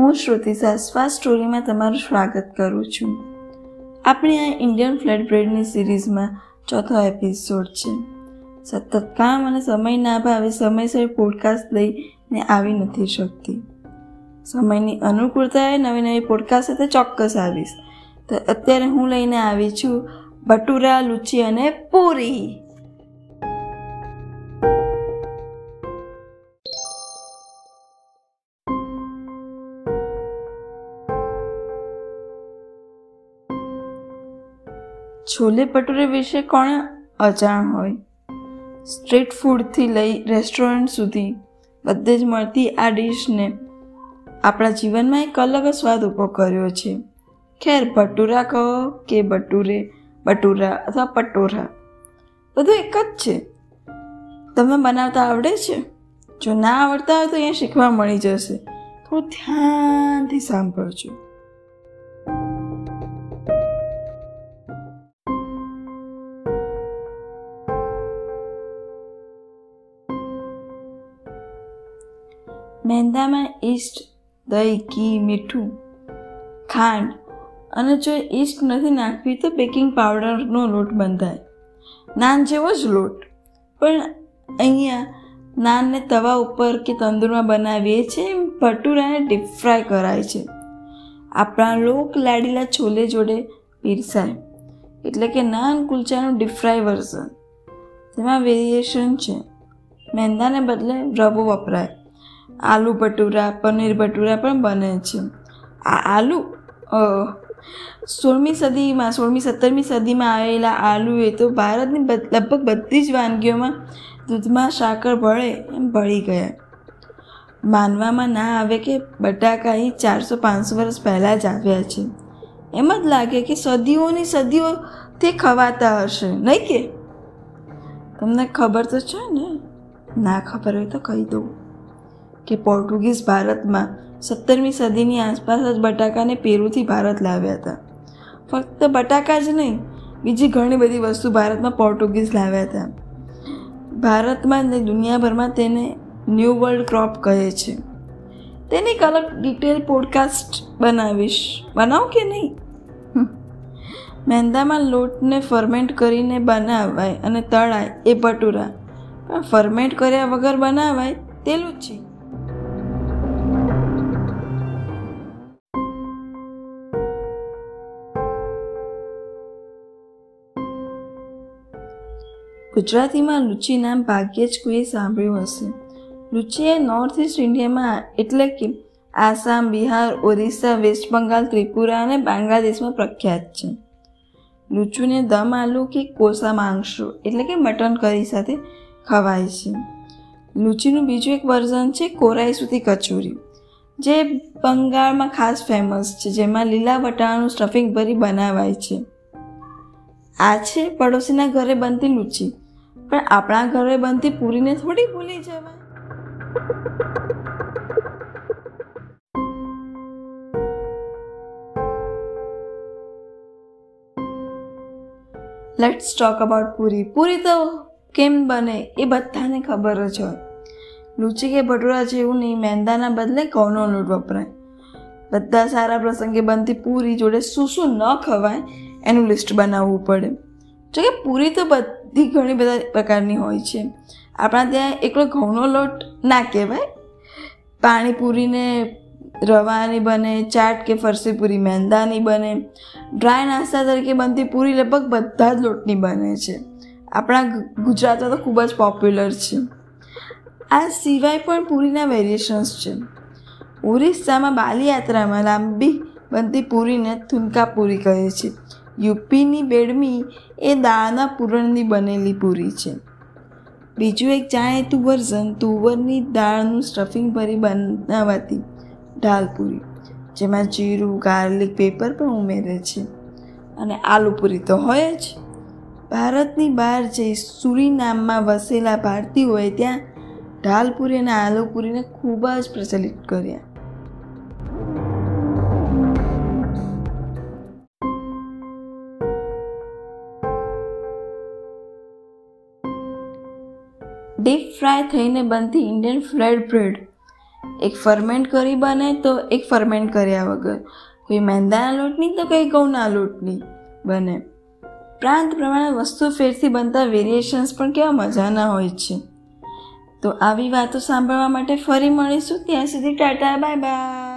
હું શ્રુતિ સાસવા સ્ટોરીમાં તમારું સ્વાગત કરું છું. આપણે આ ઇન્ડિયન ફ્લેટ બ્રેડની સિરીઝમાં ચોથો એપિસોડ છે. સતત કામ અને સમયના અભાવે સમયસર પોડકાસ્ટ લઈને આવી નથી શકતી. સમયની અનુકૂળતાએ નવી નવી પોડકાસ્ટ સાથે ચોક્કસ આવીશ. તો અત્યારે હું લઈને આવી છું ભટુરા લુચી અને પૂરી. છોલે ભટુરે વિશે કોણ અજાણ હોય? સ્ટ્રીટ ફૂડથી લઈ રેસ્ટોરન્ટ સુધી બધે જ મળતી આ ડીશને આપણા જીવનમાં એક અલગ સ્વાદ ઊભો કર્યો છે. ખેર ભટુરા કહો કે ભટુરે, ભટુરા અથવા પટોરા બધું એક જ છે. તમને બનાવતા આવડે છે? જો ના આવડતા હોય તો અહીંયા શીખવા મળી જશે. થોડું ધ્યાનથી સાંભળજો. મેંદામાં ઈસ્ટ, દહીં, ઘી, મીઠું, ખાંડ અને જો ઈસ્ટ નથી નાખવી તો બેકિંગ પાવડરનો લોટ બંધાય. નાન જેવો જ લોટ. પણ અહીંયા નાનને તવા ઉપર કે તંદુરમાં બનાવીએ છીએ એમ ભટુરાને ડીપ ફ્રાય કરાય છે. આપણા લોક લાડીલા છોલે જોડે પીરસાય. એટલે કે નાન કુલચાનું ડીપ ફ્રાય વર્ઝન તેમાં વેરિએશન છે. મેંદાને બદલે રવો વપરાય. આલુ ભટુરા, પનીર ભટુરા પણ બને છે. આ આલુ સોળમી સદીમાં, સોળમી સત્તરમી સદીમાં આવેલા આલુ એ તો ભારતની લગભગ બધી જ વાનગીઓમાં દૂધમાં સાકર ભળે એમ ભળી ગયા. માનવામાં ના આવે કે બટાકા અહીં ચારસો પાંચસો વર્ષ પહેલાં જ આવ્યા છે. એમ જ લાગે કે સદીઓની સદીઓ તે ખવાતા હશે, નહીં કે? તમને ખબર તો છે ને? ના ખબર હોય તો કહી દઉં. કે પોર્ટુગીઝ ભારતમાં સત્તરમી સદીની આસપાસ જ બટાકાને પેરુથી ભારત લાવ્યા હતા. ફક્ત બટાકા જ નહીં, બીજી ઘણી બધી વસ્તુ ભારતમાં પોર્ટુગીઝ લાવ્યા હતા. ભારતમાં ને દુનિયાભરમાં તેને ન્યૂ વર્લ્ડ ક્રોપ કહે છે. તેની એક અલગ ડિટેલ પોડકાસ્ટ બનાવીશ. બનાવ કે નહીં? મેંદામાં લોટને ફર્મેન્ટ કરીને બનાવાય અને તળાય એ ભટુરા. પણ ફર્મેન્ટ કર્યા વગર બનાવાય તેલું જ લુચ્છી ગુજરાતીમાં લુચી નામ ભાગ્યે જ કોઈએ સાંભળ્યું હશે. લુચી એ નોર્થ ઇસ્ટ ઇન્ડિયામાં એટલે કે આસામ, બિહાર, ઓરિસ્સા, વેસ્ટ બંગાળ, ત્રિપુરા અને બાંગ્લાદેશમાં પ્રખ્યાત છે. લુચુને દમ આલુ કે કોસા માંગશો એટલે કે મટન કરી સાથે ખવાય છે. લુચીનું બીજું એક વર્ઝન છે કોરાઈ સુધી કચોરી, જે બંગાળમાં ખાસ ફેમસ છે, જેમાં લીલા બટાણાનું સ્ટફિંગ ભરી બનાવાય છે. આ છે પડોશીના ઘરે બનતી લુચી. પણ આપણા ઘરે બનતી પૂરીને થોડી ભૂલી જવાય. Let's talk about puri. Puri તો કેમ બને એ બધાને ખબર જ હોય. લુચી કે ભટુરા જેવું નહીં, મેંદાના બદલે ઘઉંનો લોટ વપરાય. બધા સારા પ્રસંગે બનતી પૂરી જોડે શું શું ન ખવાય એનું લિસ્ટ બનાવવું પડે. જો કે પૂરી તો બધી ઘણી બધા પ્રકારની હોય છે. આપણા ત્યાં એકલો ઘઉંનો લોટ ના કહેવાય. પાણીપુરીને રવાની બને, ચાટ કે ફરસી પૂરી, મેંદાની બને. ડ્રાય નાસ્તા તરીકે બનતી પૂરી લગભગ બધા જ લોટની બને છે. આપણા ગુજરાતમાં તો ખૂબ જ પોપ્યુલર છે. આ સિવાય પણ પૂરીના વેરિએશન્સ છે. ઓરિસ્સામાં બાલીયાત્રામાં લાંબી બનતી પૂરીને થુનકા પૂરી કહે છે. યુપીની બેડમી એ દાળના પૂરણની બનેલી પૂરી છે. બીજું એક જાણીતું વર્ઝન તુવરની દાળનું સ્ટફિંગ ભરી બનાવાતી ઢાલપૂરી જેમાં જીરું, ગાર્લિક, પેપર પણ ઉમેરે છે. અને આલુ પૂરી તો હોય જ. ભારતની બહાર જઈ સુરીનામમાં વસેલા ભારતીયોએ ત્યાં ઢાલપુરી અને આલુપુરીને ખૂબ જ પ્રચલિત કર્યા. ડીપ ફ્રાય થઈને બનતી ઇન્ડિયન ફ્રેડ બ્રેડ એક ફરમેન્ટ કરી બને તો એક ફરમેન્ટ કર્યા વગર. કોઈ મેંદાના લોટની તો કોઈ ઘઉંના લોટની બને. પ્રાંત પ્રમાણે વસ્તુ ફેરથી બનતા વેરિએશન્સ પણ કેવા મજાના હોય છે. તો આવી વાતો સાંભળવા માટે ફરી મળીશું. ત્યાં સુધી ટાટા બાય બાય